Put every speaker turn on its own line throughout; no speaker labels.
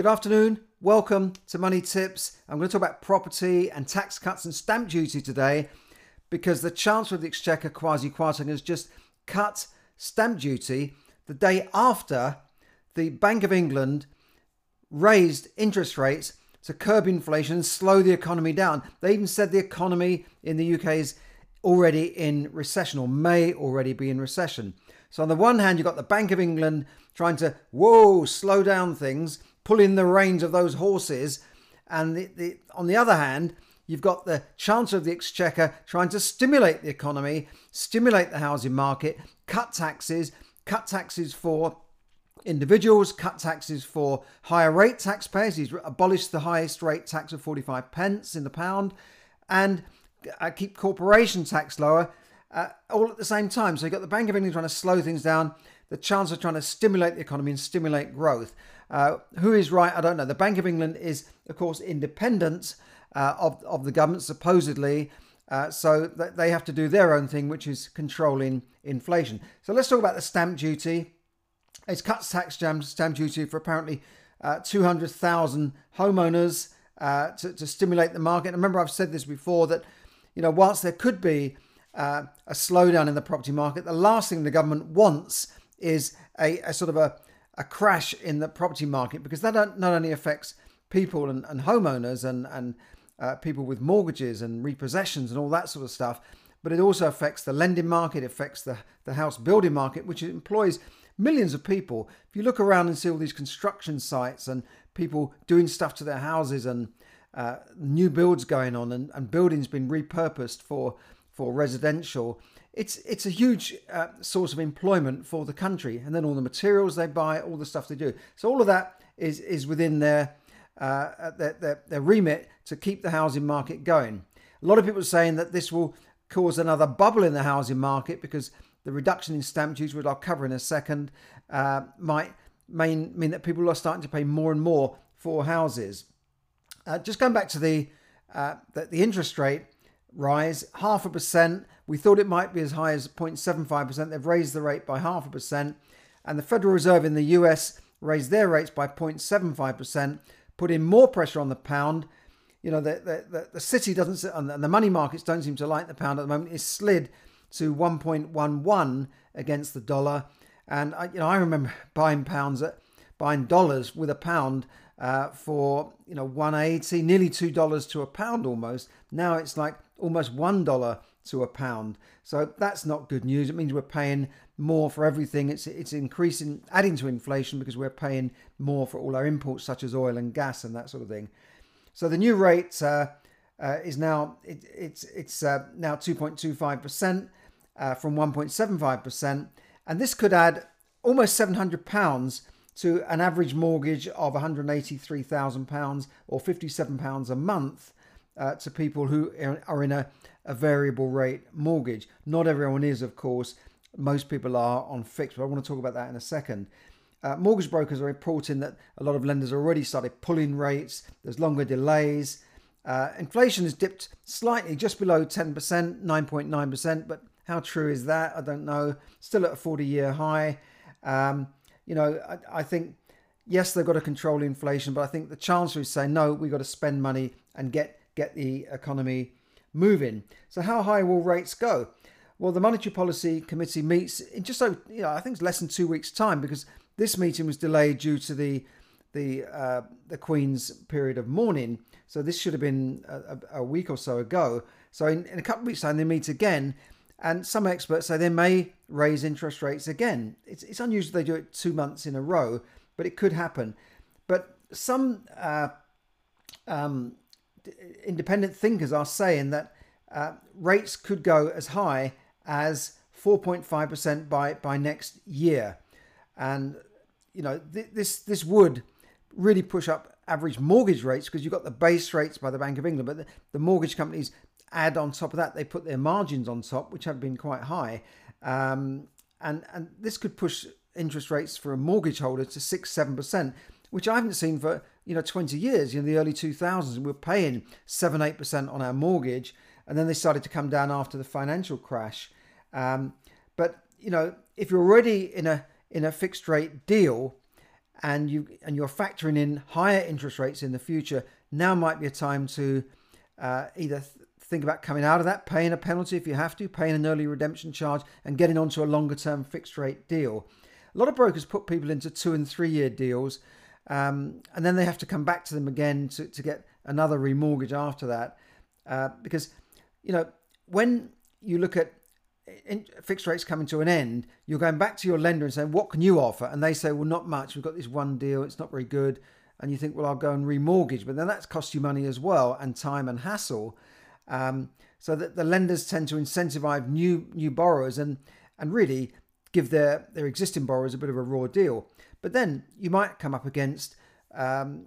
Good afternoon. Welcome to Money Tips. I'm going to talk about property and tax cuts and stamp duty today because the Chancellor of the Exchequer, Kwasi Kwarteng, has just cut stamp duty the day after the Bank of England raised interest rates to curb inflation and slow the economy down. They even said the economy in the UK is already in recession or may already be in recession. So, on the one hand, you've got the Bank of England trying to, whoa, slow down things pulling the reins of those horses. And the, the, on the other hand, you've got the Chancellor of the Exchequer trying to stimulate the economy, stimulate the housing market, cut taxes, cut taxes for individuals, cut taxes for higher rate taxpayers. He's abolished the highest rate tax of 45 pence in the pound and uh, keep corporation tax lower uh, all at the same time. So you've got the Bank of England trying to slow things down, the chance of trying to stimulate the economy and stimulate growth. Uh, who is right? I don't know. The Bank of England is, of course, independent uh, of, of the government, supposedly. Uh, so th- they have to do their own thing, which is controlling inflation. So let's talk about the stamp duty. It's cut tax stamp duty for apparently uh, 200,000 homeowners uh, to, to stimulate the market. And remember, I've said this before that, you know, whilst there could be uh, a slowdown in the property market, the last thing the government wants is a, a sort of a, a crash in the property market because that not only affects people and, and homeowners and, and uh, people with mortgages and repossessions and all that sort of stuff, but it also affects the lending market, affects the, the house building market, which employs millions of people. If you look around and see all these construction sites and people doing stuff to their houses and uh, new builds going on and, and buildings being repurposed for for residential, it's it's a huge uh, source of employment for the country, and then all the materials they buy, all the stuff they do. So all of that is is within their uh, their, their, their remit to keep the housing market going. A lot of people are saying that this will cause another bubble in the housing market because the reduction in stamp duty, which I'll cover in a second, uh, might mean, mean that people are starting to pay more and more for houses. Uh, just going back to the, uh, the, the interest rate rise, half a percent we thought it might be as high as 0.75%. They've raised the rate by half a percent. And the Federal Reserve in the US raised their rates by 0.75%, putting more pressure on the pound. You know, the, the, the city doesn't, and the money markets don't seem to like the pound at the moment. It's slid to 1.11 against the dollar. And I, you know, I remember buying pounds at buying dollars with a pound uh, for you know 180, nearly two dollars to a pound almost. Now it's like almost one dollar to a pound. So that's not good news. It means we're paying more for everything. It's it's increasing, adding to inflation because we're paying more for all our imports such as oil and gas and that sort of thing. So the new rate uh, uh, is now it, it's it's uh, now 2.25 percent uh, from 1.75 percent, and this could add almost 700 pounds to an average mortgage of 183,000 pounds or 57 pounds a month uh, to people who are in a a variable rate mortgage. Not everyone is, of course. Most people are on fixed, but I want to talk about that in a second. Uh, mortgage brokers are reporting that a lot of lenders already started pulling rates. There's longer delays. Uh, inflation has dipped slightly, just below 10%, 9.9%. But how true is that? I don't know. Still at a 40 year high. Um, you know, I, I, think, yes, they've got to control inflation, but I think the Chancellor is saying, no, we've got to spend money and get, get the economy moving. So how high will rates go? Well, the Monetary Policy Committee meets in just so you know, I think it's less than two weeks' time because this meeting was delayed due to the the uh, the Queen's period of mourning. So this should have been a, a week or so ago. So in, in a couple of weeks' time, they meet again, and some experts say they may raise interest rates again. It's, it's unusual they do it two months in a row, but it could happen. But some uh, um, independent thinkers are saying that uh, rates could go as high as 4.5% by, by next year. And, you know, th- this, this would really push up average mortgage rates because you've got the base rates by the Bank of England, but the, the, mortgage companies add on top of that, they put their margins on top, which have been quite high. Um, and, and this could push interest rates for a mortgage holder to 6 7%, which I haven't seen for you know 20 years. Know, the early 2000s, we were paying seven eight percent on our mortgage, and then they started to come down after the financial crash. Um, but you know, if you're already in a in a fixed rate deal, and you and you're factoring in higher interest rates in the future, now might be a time to uh, either th- think about coming out of that, paying a penalty if you have to, paying an early redemption charge, and getting onto a longer term fixed rate deal. A lot of brokers put people into two and three year deals, um, and then they have to come back to them again to, to get another remortgage after that. Uh, because, you know, when you look at fixed rates coming to an end, you're going back to your lender and saying, What can you offer? And they say, Well, not much. We've got this one deal, it's not very good. And you think, Well, I'll go and remortgage. But then that's cost you money as well, and time and hassle. Um, so that the lenders tend to incentivize new new borrowers and and really give their their existing borrowers a bit of a raw deal. But then you might come up against um,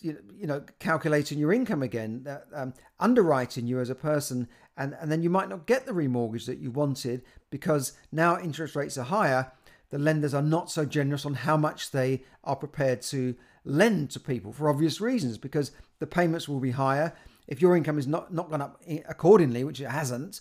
you, you know calculating your income again, um, underwriting you as a person, and and then you might not get the remortgage that you wanted because now interest rates are higher. The lenders are not so generous on how much they are prepared to lend to people for obvious reasons because the payments will be higher if your income is not not gone up accordingly, which it hasn't.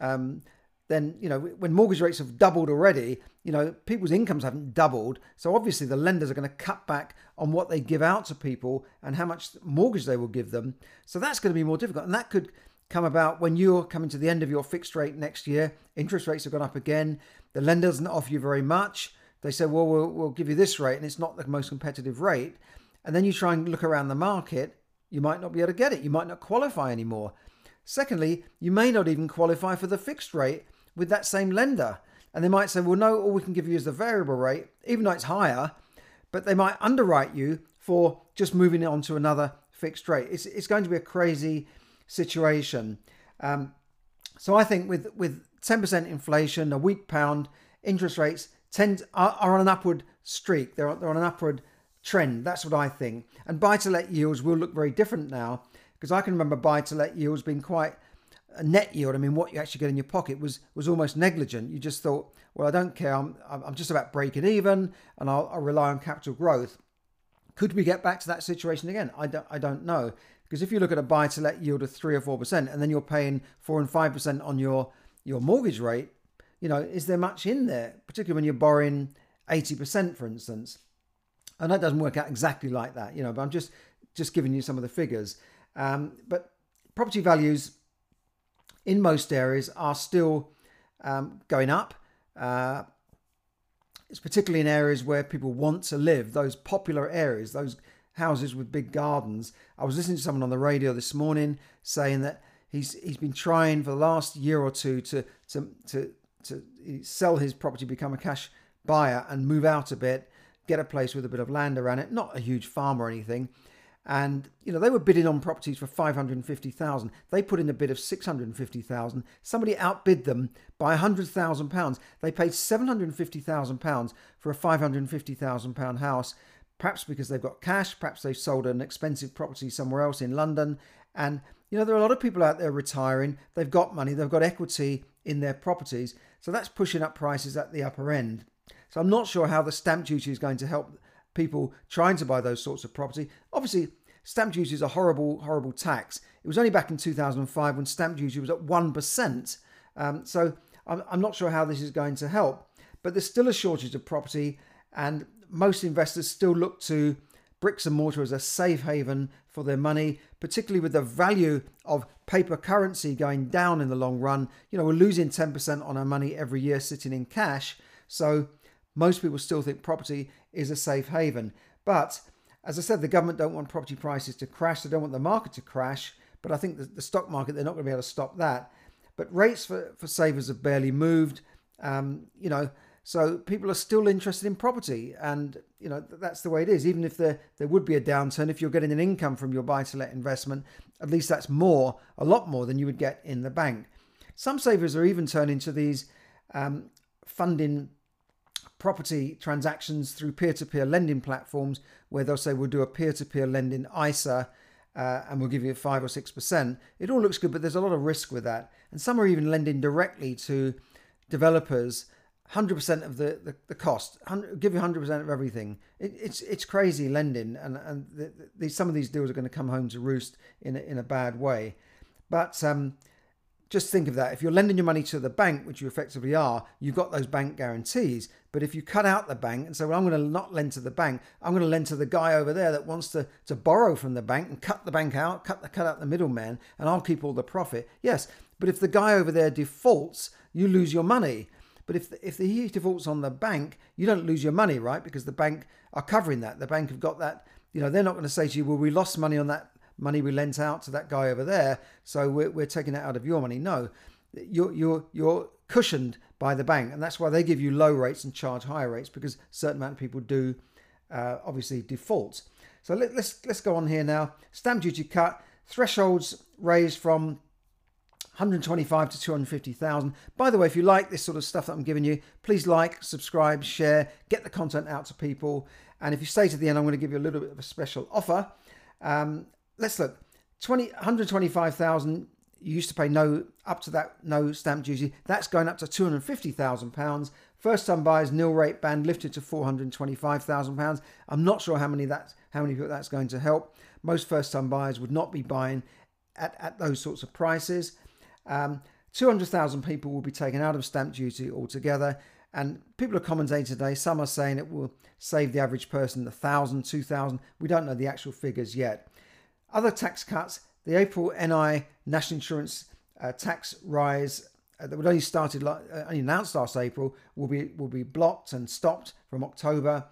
Um, then you know when mortgage rates have doubled already you know people's incomes haven't doubled. So obviously the lenders are going to cut back on what they give out to people and how much mortgage they will give them. So that's going to be more difficult. And that could come about when you're coming to the end of your fixed rate next year interest rates have gone up again the lender doesn't offer you very much. They say well we'll, we'll give you this rate and it's not the most competitive rate. And then you try and look around the market you might not be able to get it. You might not qualify anymore. Secondly you may not even qualify for the fixed rate with that same lender. And they might say, well, no, all we can give you is the variable rate, even though it's higher, but they might underwrite you for just moving it on to another fixed rate. It's, it's going to be a crazy situation. Um, so I think with, with 10% inflation, a weak pound, interest rates tend are, are on an upward streak. They're, they're on an upward trend. That's what I think. And buy to let yields will look very different now because I can remember buy to let yields being quite net yield, I mean, what you actually get in your pocket was was almost negligent. You just thought, well, I don't care. I'm I'm just about breaking even, and I'll, I'll rely on capital growth. Could we get back to that situation again? I don't I don't know because if you look at a buy to let yield of three or four percent, and then you're paying four and five percent on your your mortgage rate, you know, is there much in there? Particularly when you're borrowing eighty percent, for instance, and that doesn't work out exactly like that, you know. But I'm just just giving you some of the figures. Um, but property values in most areas are still um, going up. Uh, it's particularly in areas where people want to live, those popular areas, those houses with big gardens. I was listening to someone on the radio this morning saying that he's he's been trying for the last year or two to to to, to sell his property, become a cash buyer, and move out a bit, get a place with a bit of land around it, not a huge farm or anything and you know they were bidding on properties for 550,000 they put in a bid of 650,000 somebody outbid them by 100,000 pounds. They paid 750,000 pounds for a 550,000 pound house perhaps because they've got cash perhaps they've sold an expensive property somewhere else in London. And you know there are a lot of people out there retiring. They've got money they've got equity in their properties. So that's pushing up prices at the upper end. So I'm not sure how the stamp duty is going to help people trying to buy those sorts of property. Obviously, stamp duty is a horrible, horrible tax. It was only back in 2005 when stamp duty was at 1%. Um, so I'm, I'm not sure how this is going to help. But there's still a shortage of property, and most investors still look to bricks and mortar as a safe haven for their money, particularly with the value of paper currency going down in the long run. You know, we're losing 10% on our money every year sitting in cash. So most people still think property is a safe haven. But as I said, the government don't want property prices to crash. They don't want the market to crash. But I think the, the stock market, they're not going to be able to stop that. But rates for, for savers have barely moved. Um, you know, so people are still interested in property, and you know that's the way it is. Even if there there would be a downturn, if you're getting an income from your buy-to-let investment, at least that's more, a lot more than you would get in the bank. Some savers are even turning to these um, funding property transactions through peer-to-peer lending platforms where they'll say we'll do a peer-to-peer lending ISA uh, and we'll give you five or six percent. It all looks good, but there's a lot of risk with that. And some are even lending directly to developers, hundred percent of the, the, the cost, give you hundred percent of everything. It, it's it's crazy lending, and and the, the, some of these deals are going to come home to roost in a, in a bad way. But um, just think of that. If you're lending your money to the bank, which you effectively are, you've got those bank guarantees. But if you cut out the bank and say, well, I'm going to not lend to the bank, I'm going to lend to the guy over there that wants to, to borrow from the bank and cut the bank out, cut, the, cut out the middleman, and I'll keep all the profit. Yes, but if the guy over there defaults, you lose your money. But if the, if the he defaults on the bank, you don't lose your money, right? Because the bank are covering that. The bank have got that. You know, they're not going to say to you, "Well, we lost money on that money we lent out to that guy over there, so we're, we're taking it out of your money." No, you're you're you're cushioned by the bank, and that's why they give you low rates and charge higher rates because certain amount of people do uh, obviously default. So let, let's let's go on here now. Stamp duty cut thresholds raised from 125 to 250,000. By the way, if you like this sort of stuff that I'm giving you, please like, subscribe, share, get the content out to people. And if you stay to the end, I'm going to give you a little bit of a special offer. Um, let's look. 20, 125,000 you used to pay no up to that no stamp duty. That's going up to two hundred fifty thousand pounds. First time buyers nil rate band lifted to four hundred twenty five thousand pounds. I'm not sure how many that's how many people that's going to help. Most first time buyers would not be buying at, at those sorts of prices. Um, 200,000 people will be taken out of stamp duty altogether. And people are commenting today. Some are saying it will save the average person 1,000, 2,000. We don't know the actual figures yet. Other tax cuts the April NI national insurance uh, tax rise uh, that would only started uh, only announced last April will be will be blocked and stopped from October.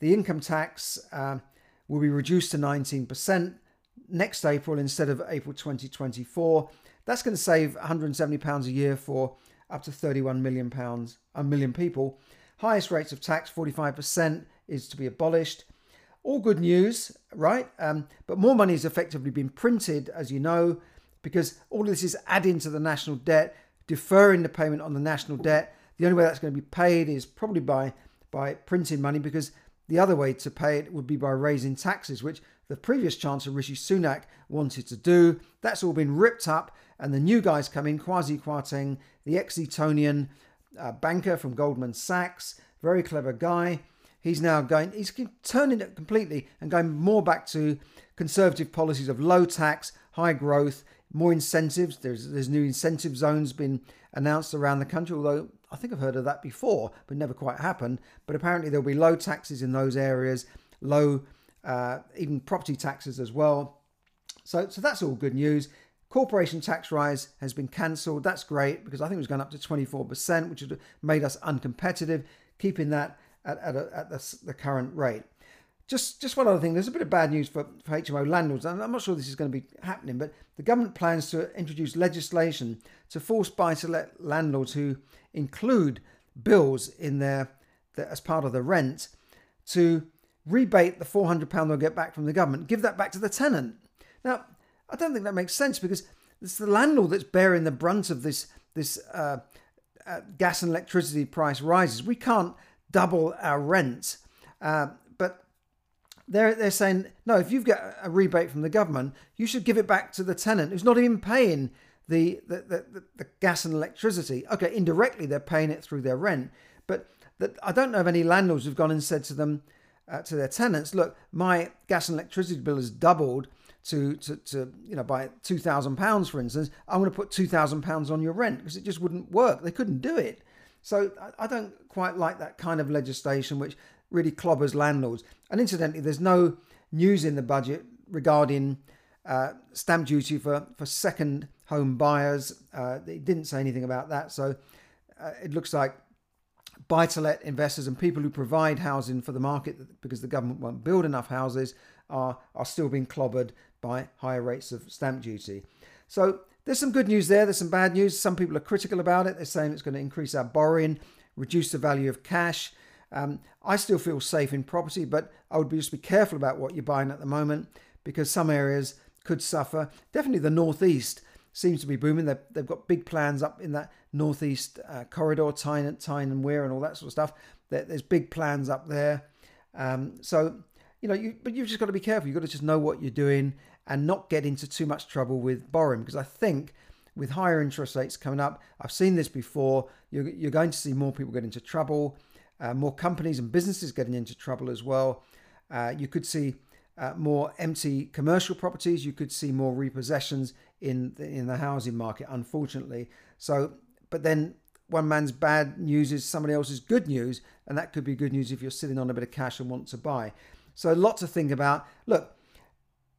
The income tax uh, will be reduced to 19% next April instead of April 2024. That's going to save 170 pounds a year for up to 31 million pounds a million people. Highest rates of tax 45% is to be abolished. All good news, right? Um, but more money has effectively been printed, as you know, because all of this is adding to the national debt, deferring the payment on the national debt. The only way that's going to be paid is probably by by printing money, because the other way to pay it would be by raising taxes, which the previous Chancellor Rishi Sunak wanted to do. That's all been ripped up, and the new guys come in Kwasi Kwarteng, the ex Etonian uh, banker from Goldman Sachs, very clever guy. He's now going, he's turning it completely and going more back to conservative policies of low tax, high growth, more incentives. There's there's new incentive zones been announced around the country, although I think I've heard of that before, but never quite happened. But apparently there'll be low taxes in those areas, low uh, even property taxes as well. So so that's all good news. Corporation tax rise has been cancelled. That's great because I think it was going up to 24%, which would made us uncompetitive. Keeping that at, at, a, at the, the, current rate. Just, just one other thing. There's a bit of bad news for, for HMO landlords, and I'm not sure this is going to be happening, but the government plans to introduce legislation to force buy-to-let landlords who include bills in their, as part of the rent to rebate the £400 they'll get back from the government, give that back to the tenant. Now, I don't think that makes sense because it's the landlord that's bearing the brunt of this this uh, uh, gas and electricity price rises. We can't double our rent. Uh, but they're, they're saying, no, if you've got a rebate from the government, you should give it back to the tenant who's not even paying the, the, the, the gas and electricity. Okay, indirectly, they're paying it through their rent. But that I don't know of any landlords who've gone and said to them, uh, to their tenants, look, my gas and electricity bill has doubled to, to, to you know, by £2,000, for instance. I'm going to put £2,000 on your rent because it just wouldn't work. They couldn't do it. So I don't quite like that kind of legislation, which really clobbers landlords. And incidentally, there's no news in the budget regarding uh, stamp duty for, for second home buyers. Uh, it didn't say anything about that. So uh, it looks like buy to let investors and people who provide housing for the market because the government won't build enough houses are, are still being clobbered by higher rates of stamp duty. So there's some good news there. There's some bad news. Some people are critical about it. They're saying it's going to increase our borrowing, reduce the value of cash. Um, I still feel safe in property, but I would be, just be careful about what you're buying at the moment because some areas could suffer. Definitely the northeast seems to be booming. They've, they've got big plans up in that northeast uh, corridor, Tyne, Tyne and Wear and all that sort of stuff. There, there's big plans up there. Um, so, you know, you, but you've just got to be careful. You've got to just know what you're doing and not get into too much trouble with borrowing because I think with higher interest rates coming up, I've seen this before, you're, you're going to see more people get into trouble, uh, more companies and businesses getting into trouble as well. Uh, you could see uh, more empty commercial properties, you could see more repossessions in the, in the housing market, unfortunately. So, but then one man's bad news is somebody else's good news, and that could be good news if you're sitting on a bit of cash and want to buy. So, a lot to think about. Look,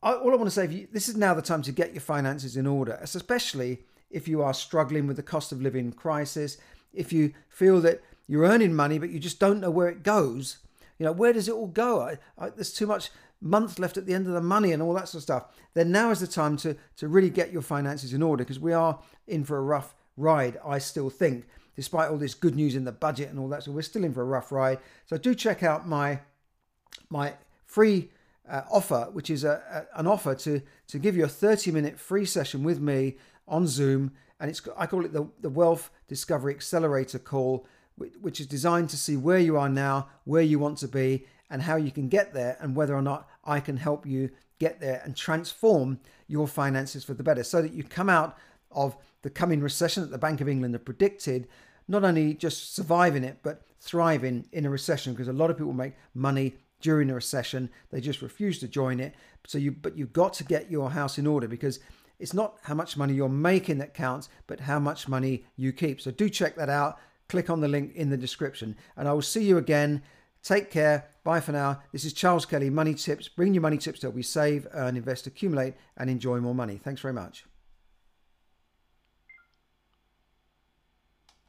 I, all I want to say, you, this is now the time to get your finances in order, especially if you are struggling with the cost of living crisis, if you feel that you're earning money but you just don't know where it goes. You know, where does it all go? I, I, there's too much month left at the end of the money and all that sort of stuff. Then now is the time to to really get your finances in order because we are in for a rough ride. I still think, despite all this good news in the budget and all that, so we're still in for a rough ride. So do check out my my free uh, offer, which is a, a, an offer to to give you a 30 minute free session with me on Zoom, and it's I call it the the Wealth Discovery Accelerator call, which is designed to see where you are now, where you want to be, and how you can get there, and whether or not I can help you get there and transform your finances for the better, so that you come out of the coming recession that the Bank of England have predicted, not only just surviving it, but thriving in a recession, because a lot of people make money during a recession. They just refuse to join it. So you, but you've got to get your house in order because it's not how much money you're making that counts, but how much money you keep. So do check that out. Click on the link in the description, and I will see you again. Take care. Bye for now. This is Charles Kelly, Money Tips. Bring your money tips to help you save, earn, invest, accumulate, and enjoy more money. Thanks very much.